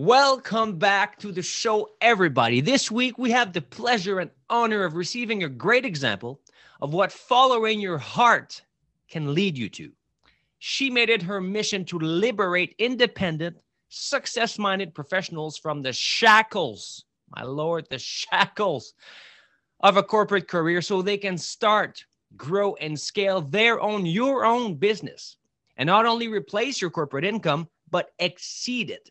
Welcome back to the show, everybody. This week we have the pleasure and honor of receiving a great example of what following your heart can lead you to. She made it her mission to liberate independent, success minded professionals from the shackles, my lord, the shackles of a corporate career so they can start, grow, and scale their own, your own business and not only replace your corporate income, but exceed it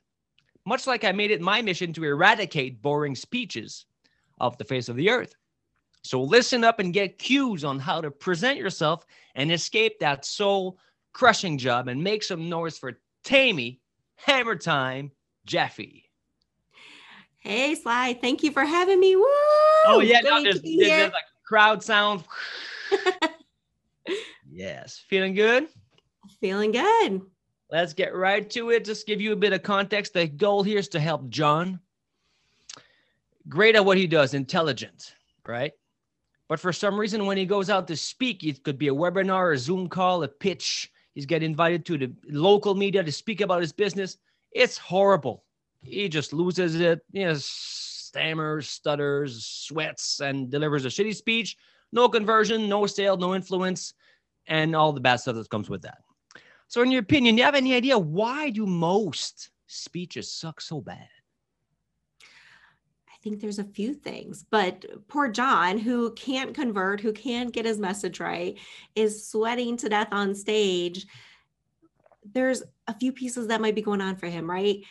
much like I made it my mission to eradicate boring speeches off the face of the earth. So listen up and get cues on how to present yourself and escape that soul crushing job and make some noise for Tami Hammer Time Jaffe. Hey Sly, thank you for having me. Woo! Oh yeah, no, there's, there's, there's like crowd sound. yes, feeling good. Feeling good. Let's get right to it. Just give you a bit of context. The goal here is to help John. Great at what he does, intelligent, right? But for some reason, when he goes out to speak, it could be a webinar, a Zoom call, a pitch. He's getting invited to the local media to speak about his business. It's horrible. He just loses it, you know, stammers, stutters, sweats, and delivers a shitty speech. No conversion, no sale, no influence, and all the bad stuff that comes with that. So, in your opinion, do you have any idea why do most speeches suck so bad? I think there's a few things, but poor John, who can't convert, who can't get his message right, is sweating to death on stage. There's a few pieces that might be going on for him, right?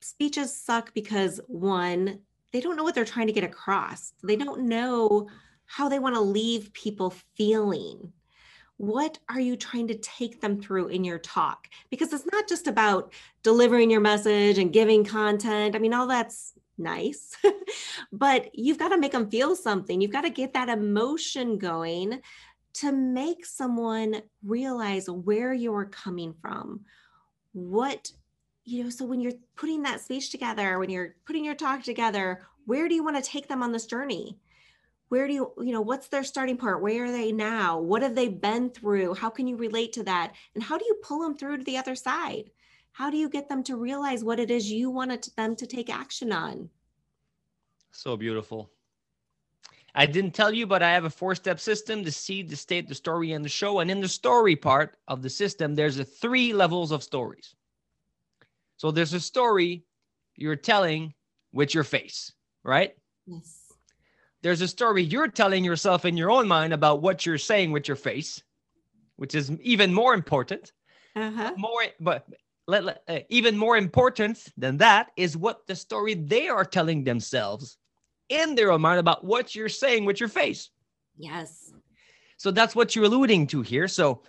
Speeches suck because one, they don't know what they're trying to get across. They don't know how they want to leave people feeling what are you trying to take them through in your talk? Because it's not just about delivering your message and giving content. I mean, all that's nice, but you've got to make them feel something. You've got to get that emotion going to make someone realize where you're coming from. What, you know, so when you're putting that speech together, when you're putting your talk together, where do you want to take them on this journey? Where do you you know what's their starting part? Where are they now? What have they been through? How can you relate to that? And how do you pull them through to the other side? How do you get them to realize what it is you wanted them to take action on? So beautiful. I didn't tell you but i have a four step system the seed the state the story and the show. And in the story part of the system there's a three levels of stories. So there's a story you're telling with your face right? Yes there's a story you're telling yourself in your own mind about what you're saying with your face, which is even more important. Uh-huh. More, but let, let, uh, even more important than that is what the story they are telling themselves in their own mind about what you're saying with your face. Yes. So that's what you're alluding to here. So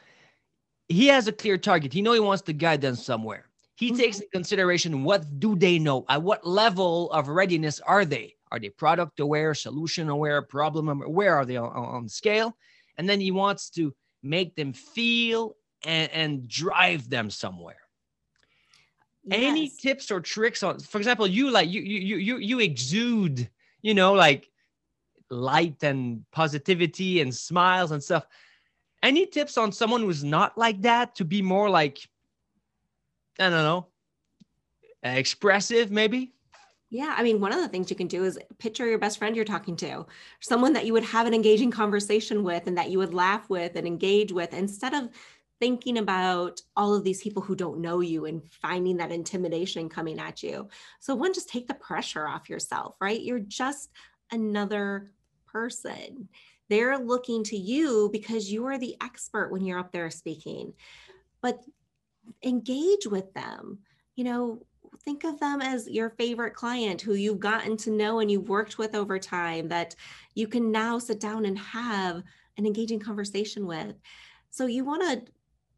he has a clear target. He know he wants to guide them somewhere. He mm-hmm. takes in consideration what do they know? At what level of readiness are they? Are they product aware, solution aware, problem aware? Where are they on, on the scale? And then he wants to make them feel and, and drive them somewhere. Yes. Any tips or tricks on, for example, you like you you you you exude, you know, like light and positivity and smiles and stuff. Any tips on someone who's not like that to be more like, I don't know, expressive maybe? Yeah, I mean, one of the things you can do is picture your best friend you're talking to, someone that you would have an engaging conversation with and that you would laugh with and engage with instead of thinking about all of these people who don't know you and finding that intimidation coming at you. So, one, just take the pressure off yourself, right? You're just another person. They're looking to you because you are the expert when you're up there speaking, but engage with them. You know, think of them as your favorite client who you've gotten to know and you've worked with over time that you can now sit down and have an engaging conversation with. So you want to,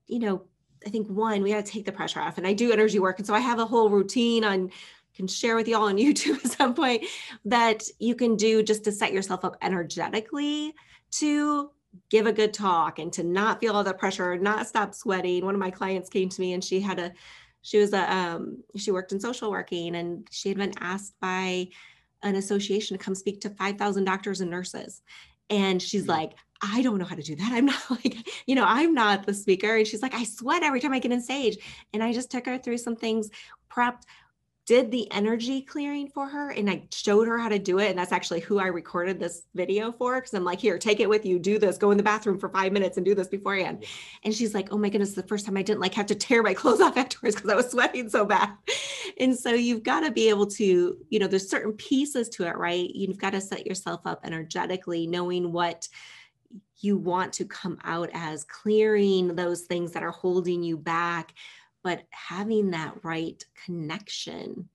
you know, I think one, we got to take the pressure off. And I do energy work. And so I have a whole routine on can share with you all on YouTube at some point that you can do just to set yourself up energetically to give a good talk and to not feel all the pressure, not stop sweating. One of my clients came to me and she had a she was a um, she worked in social working and she had been asked by an association to come speak to 5000 doctors and nurses. And she's mm-hmm. like i don't know how to do that. I'm not like you know i'm not the speaker. And she's like i sweat every time i get on stage. And i just took her through some things prepped did the energy clearing for her and I showed her how to do it. And that's actually who I recorded this video for. Cause I'm like, here, take it with you, do this, go in the bathroom for five minutes and do this beforehand. And she's like, oh my goodness, the first time I didn't like have to tear my clothes off afterwards because I was sweating so bad. And so you've got to be able to, you know, there's certain pieces to it, right? You've got to set yourself up energetically, knowing what you want to come out as, clearing those things that are holding you back but having that right connection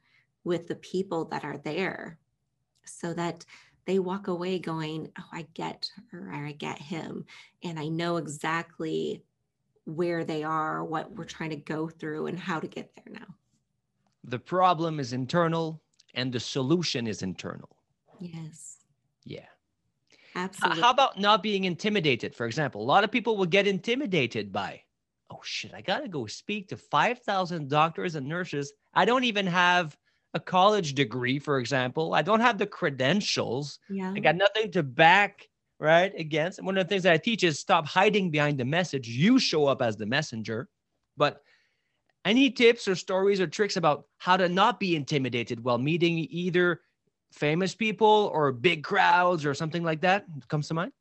with the people that are there so that they walk away going, Oh, I get her, or I get him. And I know exactly where they are, what we're trying to go through, and how to get there now. The problem is internal and the solution is internal. Yes. Yeah. Absolutely. How about not being intimidated? For example, a lot of people will get intimidated by oh shit, I got to go speak to 5,000 doctors and nurses. I don't even have a college degree, for example. I don't have the credentials. Yeah. I got nothing to back right against. And one of the things that I teach is stop hiding behind the message. You show up as the messenger. But any tips or stories or tricks about how to not be intimidated while meeting either famous people or big crowds or something like that comes to mind?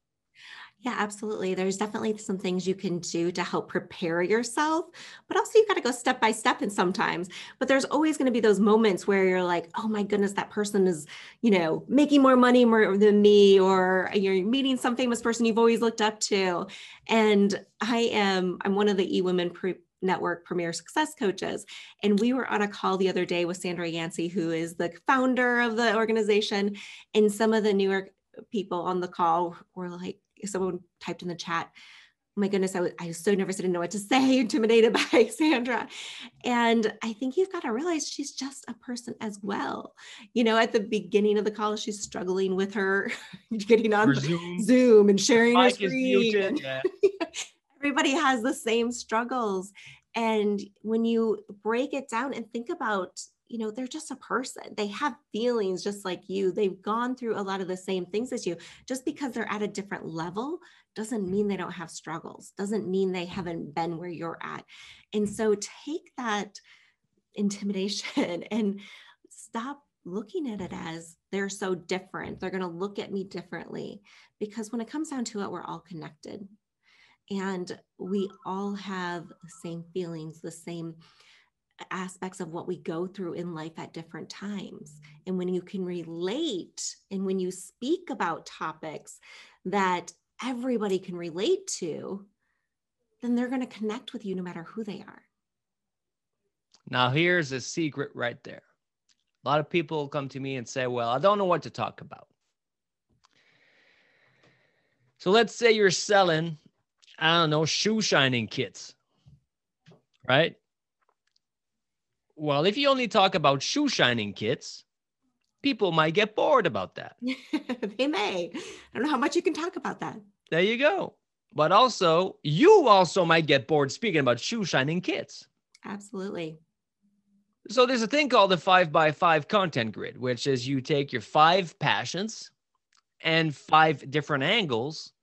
Yeah, absolutely. There's definitely some things you can do to help prepare yourself, but also you got to go step by step and sometimes. But there's always going to be those moments where you're like, "Oh my goodness, that person is, you know, making more money more than me or uh, you're meeting some famous person you've always looked up to." And I am I'm one of the E-Women pre- Network Premier Success Coaches. And we were on a call the other day with Sandra Yancey, who is the founder of the organization. And some of the newer people on the call were like, someone typed in the chat, oh my goodness, I was, I was so nervous. I didn't know what to say, intimidated by Sandra. And I think you've got to realize she's just a person as well. You know, at the beginning of the call, she's struggling with her getting on Zoom. Zoom. and sharing her screen. Yeah. Everybody has the same struggles. And when you break it down and think about you know, they're just a person. They have feelings just like you. They've gone through a lot of the same things as you. Just because they're at a different level doesn't mean they don't have struggles, doesn't mean they haven't been where you're at. And so take that intimidation and stop looking at it as they're so different. They're going to look at me differently because when it comes down to it, we're all connected and we all have the same feelings, the same aspects of what we go through in life at different times. And when you can relate and when you speak about topics that everybody can relate to, then they're going to connect with you no matter who they are. Now, here's a secret right there. A lot of people come to me and say, Well, I don't know what to talk about. So let's say you're selling, I don't know, shoe shining kits, right? Well, if you only talk about shoe shining kits, people might get bored about that. they may. I don't know how much you can talk about that. There you go. But also, you also might get bored speaking about shoe shining kits. Absolutely. So there's a thing called the five by five content grid, which is you take your five passions and five different angles.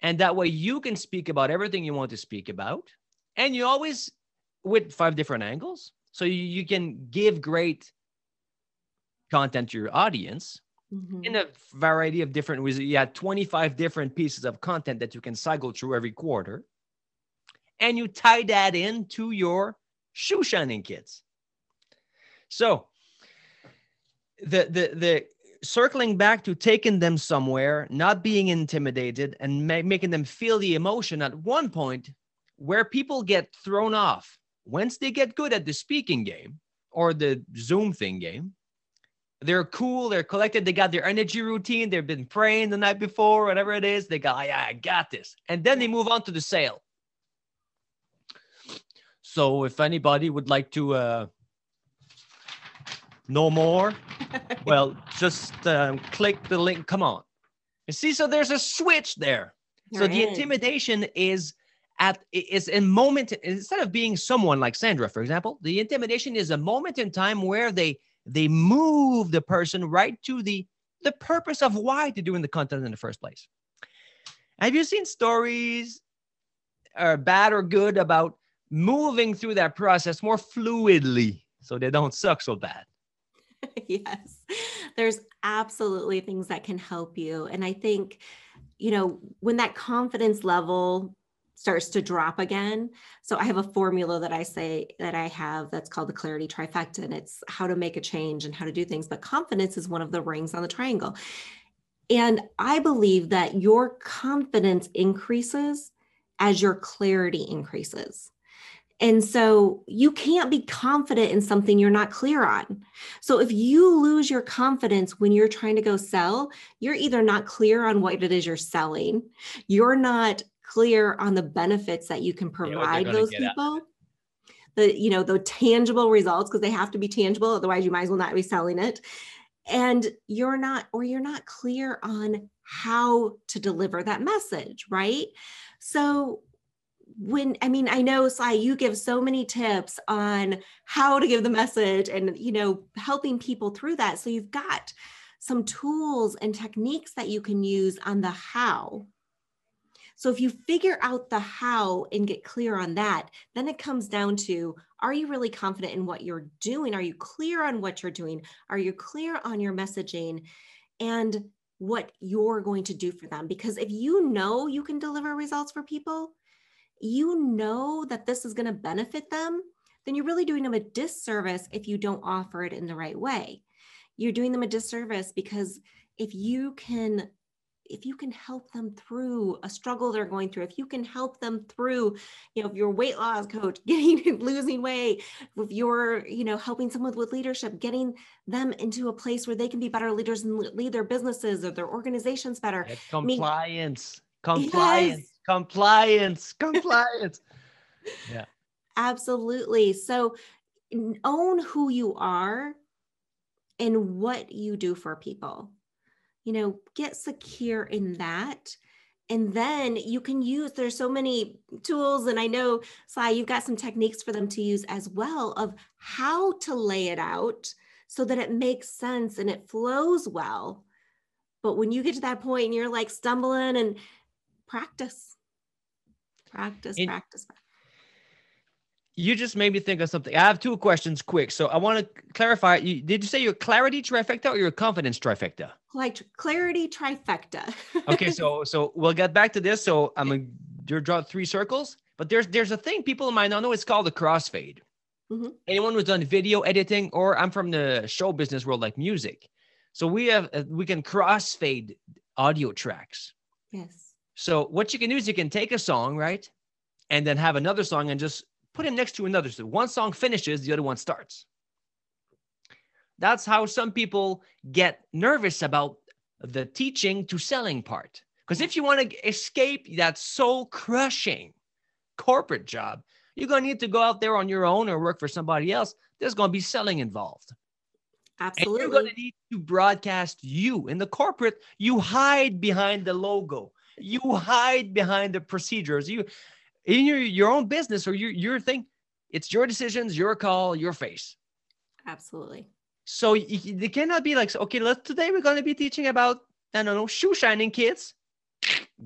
And that way you can speak about everything you want to speak about. And you always, with five different angles, so you, you can give great content to your audience mm-hmm. in a variety of different ways. You have 25 different pieces of content that you can cycle through every quarter. And you tie that into your shoe shining kits. So the the the circling back to taking them somewhere, not being intimidated, and ma- making them feel the emotion at one point where people get thrown off once they get good at the speaking game or the Zoom thing game, they're cool, they're collected, they got their energy routine, they've been praying the night before, whatever it is, they go, yeah, I got this. And then they move on to the sale. So if anybody would like to uh, know more, well, just um, click the link. Come on. You see, so there's a switch there. there so is. the intimidation is at is a moment instead of being someone like Sandra, for example, the intimidation is a moment in time where they they move the person right to the the purpose of why they're doing the content in the first place. Have you seen stories, or bad or good, about moving through that process more fluidly so they don't suck so bad? yes, there's absolutely things that can help you. And I think, you know, when that confidence level starts to drop again. So I have a formula that I say that I have that's called the clarity trifecta, and it's how to make a change and how to do things. But confidence is one of the rings on the triangle. And I believe that your confidence increases as your clarity increases. And so you can't be confident in something you're not clear on. So if you lose your confidence when you're trying to go sell, you're either not clear on what it is you're selling, you're not clear on the benefits that you can provide those people. the you know the tangible results because they have to be tangible otherwise you might as well not be selling it. And you're not or you're not clear on how to deliver that message right? So when i mean i know Sly, you give so many tips on how to give the message and you know helping people through that. So you've got some tools and techniques that you can use on the how so if you figure out the how and get clear on that, then it comes down to are you really confident in what you're doing? Are you clear on what you're doing? Are you clear on your messaging and what you're going to do for them? Because if you know you can deliver results for people, you know that this is going to benefit them, then you're really doing them a disservice if you don't offer it in the right way. You're doing them a disservice because if you can if you can help them through a struggle they're going through, if you can help them through, you know, if you're a weight loss coach, getting losing weight, if you're, you know, helping someone with leadership, getting them into a place where they can be better leaders and lead their businesses or their organizations better. compliance, I mean, compliance, yes. compliance, compliance. yeah. Absolutely. So own who you are and what you do for people you know, get secure in that. And then you can use, there's so many tools. And I know, Sly, you've got some techniques for them to use as well of how to lay it out so that it makes sense and it flows well. But when you get to that point and you're like stumbling and practice, practice, practice, practice you just made me think of something. I have two questions quick. So I want to clarify. You, did you say your clarity trifecta or your confidence trifecta? Like clarity trifecta. okay, so so we'll get back to this. So I'm gonna you draw three circles, but there's there's a thing people might not know. It's called the crossfade. Mm-hmm. Anyone who's done video editing, or I'm from the show business world, like music. So we have uh, we can crossfade audio tracks. Yes. So what you can do is you can take a song, right, and then have another song and just put him next to another. So one song finishes, the other one starts. That's how some people get nervous about the teaching to selling part. Because if you want to escape that soul crushing corporate job, you're going to need to go out there on your own or work for somebody else. There's going to be selling involved. Absolutely. And you're going to need to broadcast you. In the corporate, you hide behind the logo. You hide behind the procedures. You in your your own business or your your thing it's your decisions your call your face absolutely so they cannot be like okay let's today we're going to be teaching about i don't know shoe shining kids.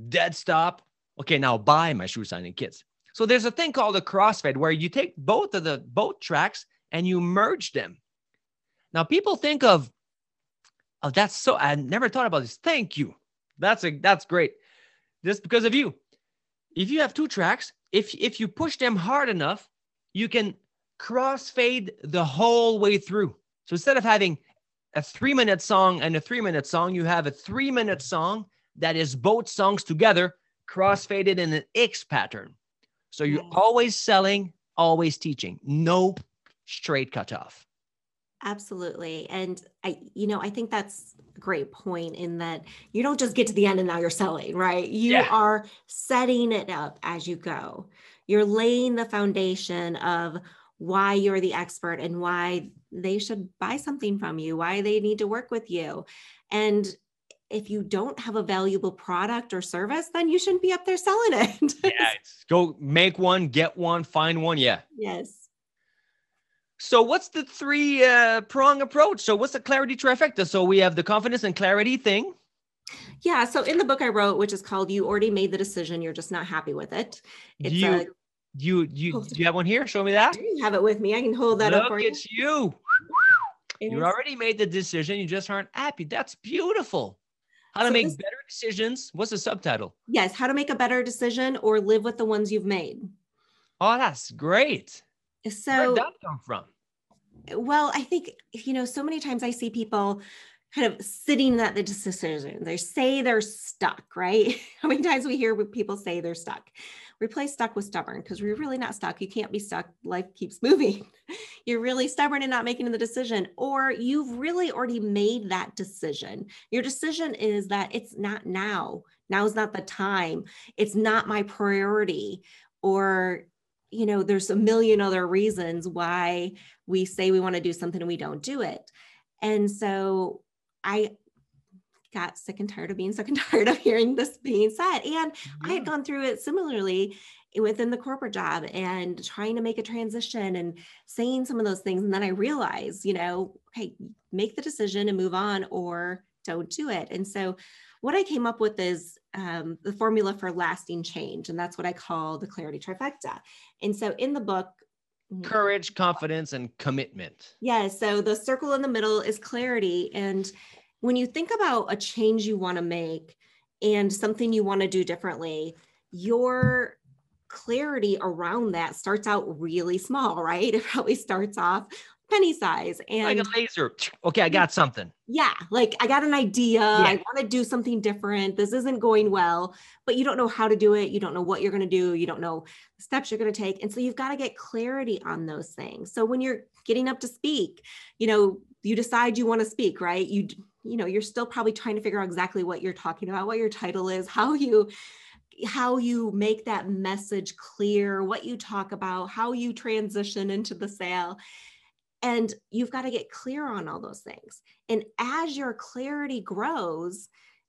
dead stop okay now buy my shoe shining kids. so there's a thing called a crossfade where you take both of the both tracks and you merge them now people think of oh that's so i never thought about this thank you that's a that's great just because of you if you have two tracks, if if you push them hard enough, you can crossfade the whole way through. So instead of having a three minute song and a three minute song, you have a three minute song that is both songs together, crossfaded in an X pattern. So you're mm. always selling, always teaching, no straight cutoff. Absolutely. And I, you know, I think that's a great point in that you don't just get to the end and now you're selling, right? You yeah. are setting it up as you go. You're laying the foundation of why you're the expert and why they should buy something from you, why they need to work with you. And if you don't have a valuable product or service, then you shouldn't be up there selling it. yeah, go make one, get one, find one. Yeah. Yes. So what's the three uh, prong approach? So what's the clarity trifecta? So we have the confidence and clarity thing. Yeah. So in the book I wrote, which is called "You Already Made the Decision, You're Just Not Happy with It," it's you, a, you, you, do you have one here? Show me that. You have it with me. I can hold that Look up for you. Look at you. You already made the decision. You just aren't happy. That's beautiful. How to so make this, better decisions. What's the subtitle? Yes, how to make a better decision or live with the ones you've made. Oh, that's great. So where did that come from? Well, I think you know, so many times I see people kind of sitting at the decision. They say they're stuck, right? How many times we hear people say they're stuck? Replace stuck with stubborn because we're really not stuck. You can't be stuck. Life keeps moving. You're really stubborn and not making the decision, or you've really already made that decision. Your decision is that it's not now. Now is not the time. It's not my priority. Or, you know, there's a million other reasons why we say we want to do something and we don't do it. And so I got sick and tired of being sick and tired of hearing this being said. And I had gone through it similarly within the corporate job and trying to make a transition and saying some of those things. And then I realized, you know, hey, make the decision and move on or don't do it. And so what I came up with is um, the formula for lasting change. And that's what I call the clarity trifecta. And so in the book, courage, confidence, and commitment. Yeah. So the circle in the middle is clarity. And when you think about a change you want to make and something you want to do differently, your clarity around that starts out really small, right? It probably starts off penny size and like a laser. Okay, I got something. Yeah, like I got an idea. Yeah. I want to do something different. This isn't going well, but you don't know how to do it. You don't know what you're going to do. You don't know the steps you're going to take. And so you've got to get clarity on those things. So when you're getting up to speak, you know, you decide you want to speak, right? You you know, you're still probably trying to figure out exactly what you're talking about, what your title is, how you how you make that message clear, what you talk about, how you transition into the sale. And you've got to get clear on all those things. And as your clarity grows,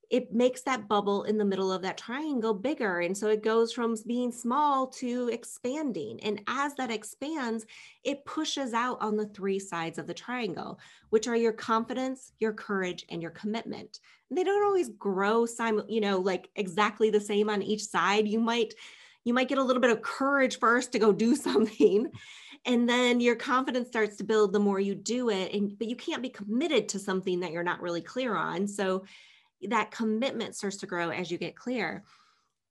it makes that bubble in the middle of that triangle bigger. And so it goes from being small to expanding. And as that expands, it pushes out on the three sides of the triangle, which are your confidence, your courage, and your commitment. And they don't always grow sim- you know, like exactly the same on each side. You might you might get a little bit of courage first to go do something and then your confidence starts to build the more you do it and but you can't be committed to something that you're not really clear on so that commitment starts to grow as you get clear.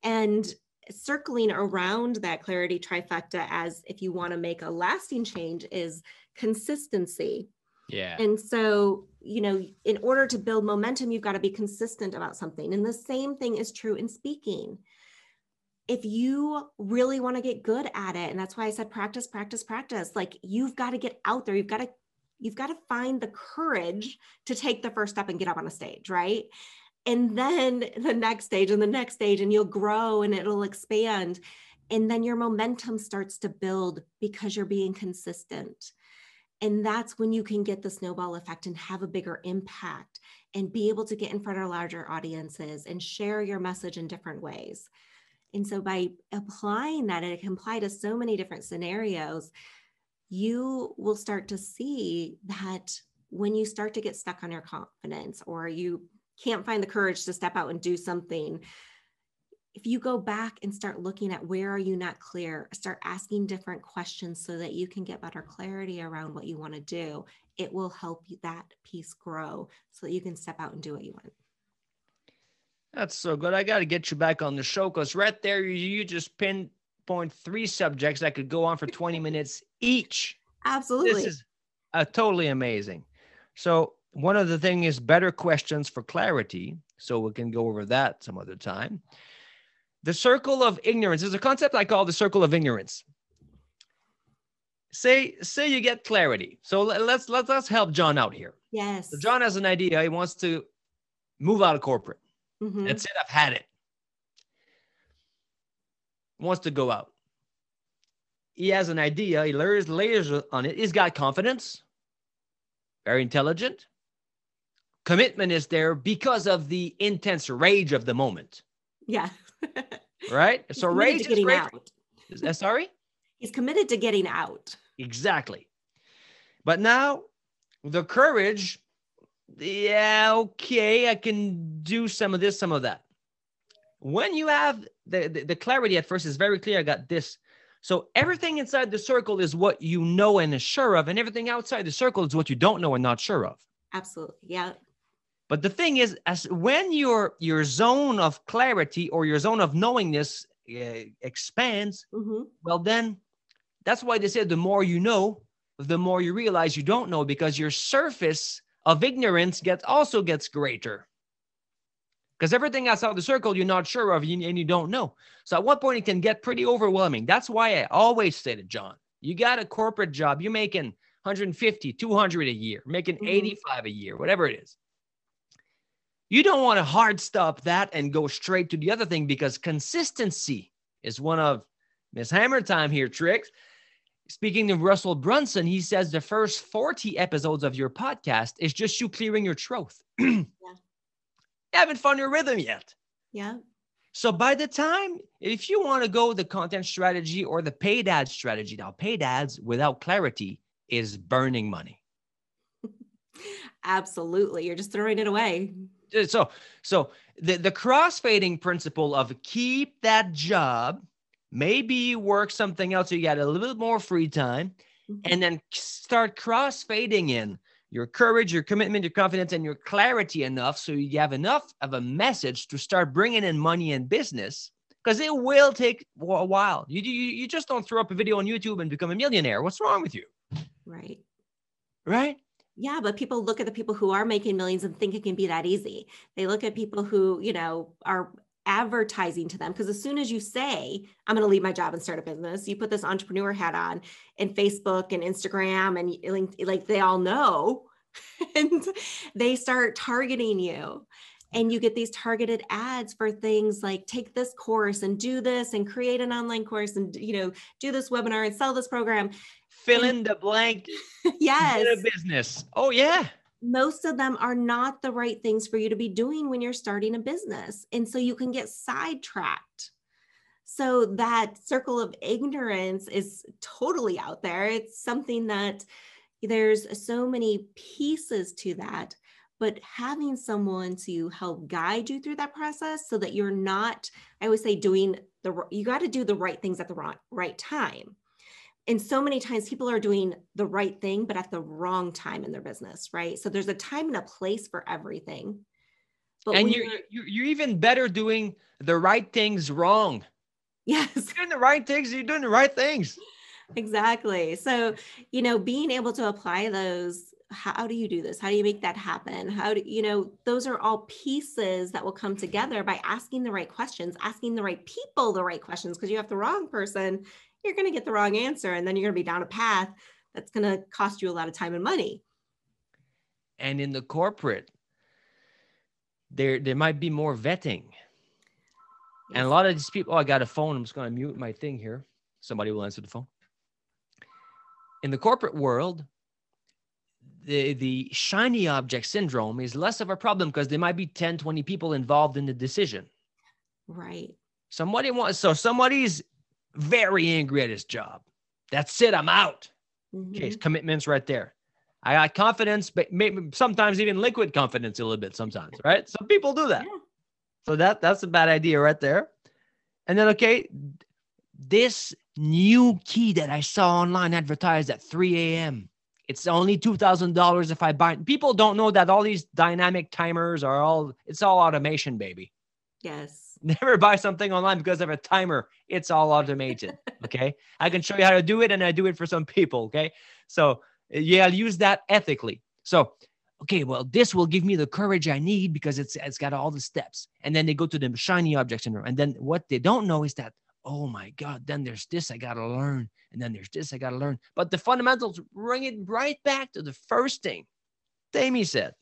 And circling around that clarity trifecta as if you want to make a lasting change is consistency. Yeah. And so, you know, in order to build momentum, you've got to be consistent about something. And the same thing is true in speaking. If you really want to get good at it, and that's why I said practice, practice, practice, like you've got to get out there, you've got to you've got to find the courage to take the first step and get up on a stage, right? And then the next stage and the next stage, and you'll grow and it'll expand. And then your momentum starts to build because you're being consistent. And that's when you can get the snowball effect and have a bigger impact and be able to get in front of larger audiences and share your message in different ways. And so by applying that, it can apply to so many different scenarios, you will start to see that when you start to get stuck on your confidence or you can't find the courage to step out and do something if you go back and start looking at where are you not clear start asking different questions so that you can get better clarity around what you want to do it will help you, that piece grow so that you can step out and do what you want. That's so good. I got to get you back on the show because right there you just pinned point three subjects that could go on for 20 minutes each. Absolutely. This is uh, totally amazing. So one of the thing is better questions for clarity. So we can go over that some other time. The circle of ignorance is a concept I call the circle of ignorance. Say, say you get clarity. So let's let's let's help John out here. Yes. So John has an idea. He wants to move out of corporate. Mm-hmm. That's it. I've had it wants to go out. He has an idea, he layers layers on it. He's got confidence, very intelligent. Commitment is there because of the intense rage of the moment. Yeah. right? So rage is rage. out. Is that, sorry? He's committed to getting out. Exactly. But now the courage, yeah, okay, I can do some of this, some of that when you have the, the, the clarity at first is very clear. I got this. So everything inside the circle is what you know and is sure of, and everything outside the circle is what you don't know and not sure of. Absolutely. Yeah. But the thing is, as when your your zone of clarity or your zone of knowingness uh, expands, hmm well, then that's why they said the more you know, the more you realize you don't know because your surface of ignorance gets also gets greater. Because everything outside the circle you're not sure of and you don't know. So at one point it can get pretty overwhelming. That's why I always say to John, you got a corporate job, you're making 150, 200 a year, making Mhm. 85 a year, whatever it is. You don't want to hard stop that and go straight to the other thing because consistency is one of Miss Hammer time here tricks. Speaking of Russell Brunson, he says the first 40 episodes of your podcast is just you clearing your throat. You haven't found your rhythm yet. Yeah. So by the time, if you want to go the content strategy or the paid ad strategy, now paid ads without clarity is burning money. Absolutely. You're just throwing it away. Uh, So, so the, the crossfading principle of keep that job, maybe work something else so you got a little bit more free time, Mhm. and then start crossfading in your courage, your commitment, your confidence, and your clarity enough so you have enough of a message to start bringing in money and business. Because it will take a while. You, you you just don't throw up a video on YouTube and become a millionaire. What's wrong with you? Right. Right? Yeah, but people look at the people who are making millions and think it can be that easy. They look at people who, you know, are advertising to them because as soon as you say, I'm going to leave my job and start a business, you put this entrepreneur hat on and Facebook and Instagram and like they all know and they start targeting you. And you get these targeted ads for things like take this course and do this and create an online course and you know do this webinar and sell this program. Fill And- in the blank. yes. Business. Oh yeah. Most of them are not the right things for you to be doing when you're starting a business. And so you can get sidetracked. So that circle of ignorance is totally out there. It's something that there's so many pieces to that. But having someone to help guide you through that process so that you're not, I always say, doing the, you got to do the right things at the right, right time and so many times people are doing the right thing but at the wrong time in their business right so there's a time and a place for everything but and you're, you're you're even better doing the right things wrong. yes You're doing the right things. You're doing the right things. exactly so you know being able to apply those how do you do this how do you make that happen how do you know those are all pieces that will come together by asking the right questions asking the right people the right questions because you have the wrong person you're going to get the wrong answer and then you're going to be down a path that's going to cost you a lot of time and money And in the corporate, there there might be more vetting. And a lot of these people, oh, I got a phone. I'm just going to mute my thing here. Somebody will answer the phone. In the corporate world, the, the shiny object syndrome is less of a problem because there might be 10, 20 people involved in the decision. right Somebody wants, so somebody's very angry at his job. That's it. I'm out. Okay, Mhm. commitments right there. I got confidence, but maybe sometimes even liquid confidence a little bit sometimes, right? Some people do that. Yeah. So that that's a bad idea right there. And then okay, this new key that I saw online advertised at 3 a.m. It's only two thousand dollars if I buy. it. People don't know that all these dynamic timers are all it's all automation, baby. Yes. Never buy something online because of a timer. It's all automated. Okay. I can show you how to do it and I do it for some people. Okay. So, yeah, I'll use that ethically. So, okay, well, this will give me the courage I need because it's it's got all the steps. And then they go to the shiny object syndrome. And then what they don't know is that, oh my God, then there's this I gotta learn. And then there's this I gotta learn. But the fundamentals bring it right back to the first thing. Tami said.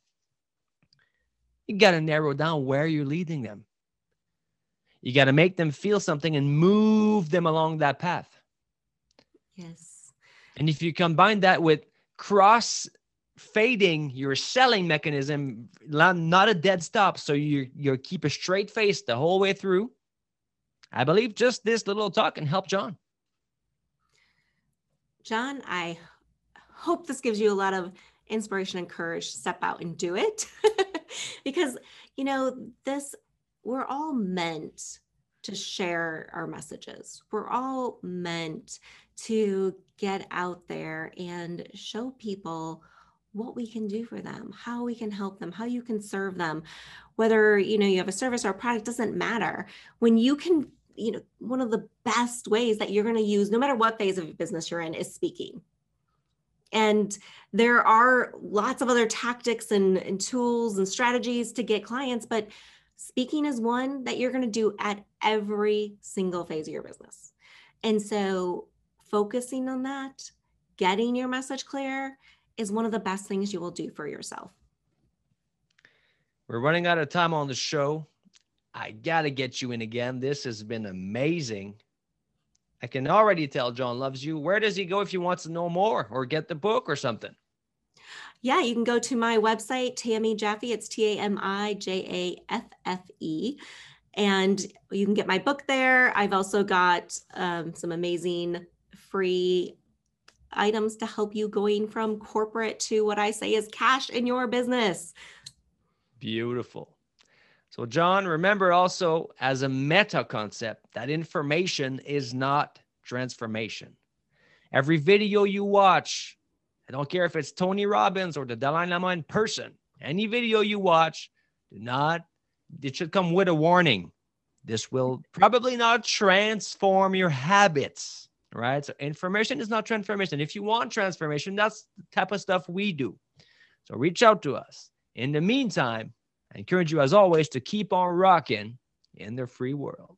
You gotta narrow down where you're leading them. You got to make them feel something and move them along that path. Yes. And if you combine that with cross fading your selling mechanism, not a dead stop, so you you keep a straight face the whole way through. I believe just this little talk can help John. John, I hope this gives you a lot of inspiration and courage to step out and do it. because, you know, this, we're all meant to share our messages. We're all meant to get out there and show people what we can do for them, how we can help them, how you can serve them. Whether, you know, you have a service or a product doesn't matter. When you can, you know, one of the best ways that you're going to use no matter what phase of business you're in is speaking. And there are lots of other tactics and, and tools and strategies to get clients, but speaking is one that you're going to do at every single phase of your business. And so focusing on that, getting your message clear is one of the best things you will do for yourself. We're running out of time on the show. I got to get you in again. This has been amazing. I can already tell John loves you. Where does he go if he wants to know more or get the book or something? Yeah, you can go to my website, Tami Jaffe. It's T A M I J A F F E. And you can get my book there. I've also got um, some amazing free items to help you going from corporate to what I say is cash in your business. Beautiful. So, John, remember also as a meta concept that information is not transformation. Every video you watch, I don't care if it's Tony Robbins or the Dalai Lama in person, any video you watch, do not, it should come with a warning. This will probably not transform your habits right? So information is not transformation. If you want transformation, that's the type of stuff we do. So reach out to us. In the meantime, I encourage you, as always, to keep on rocking in the free world.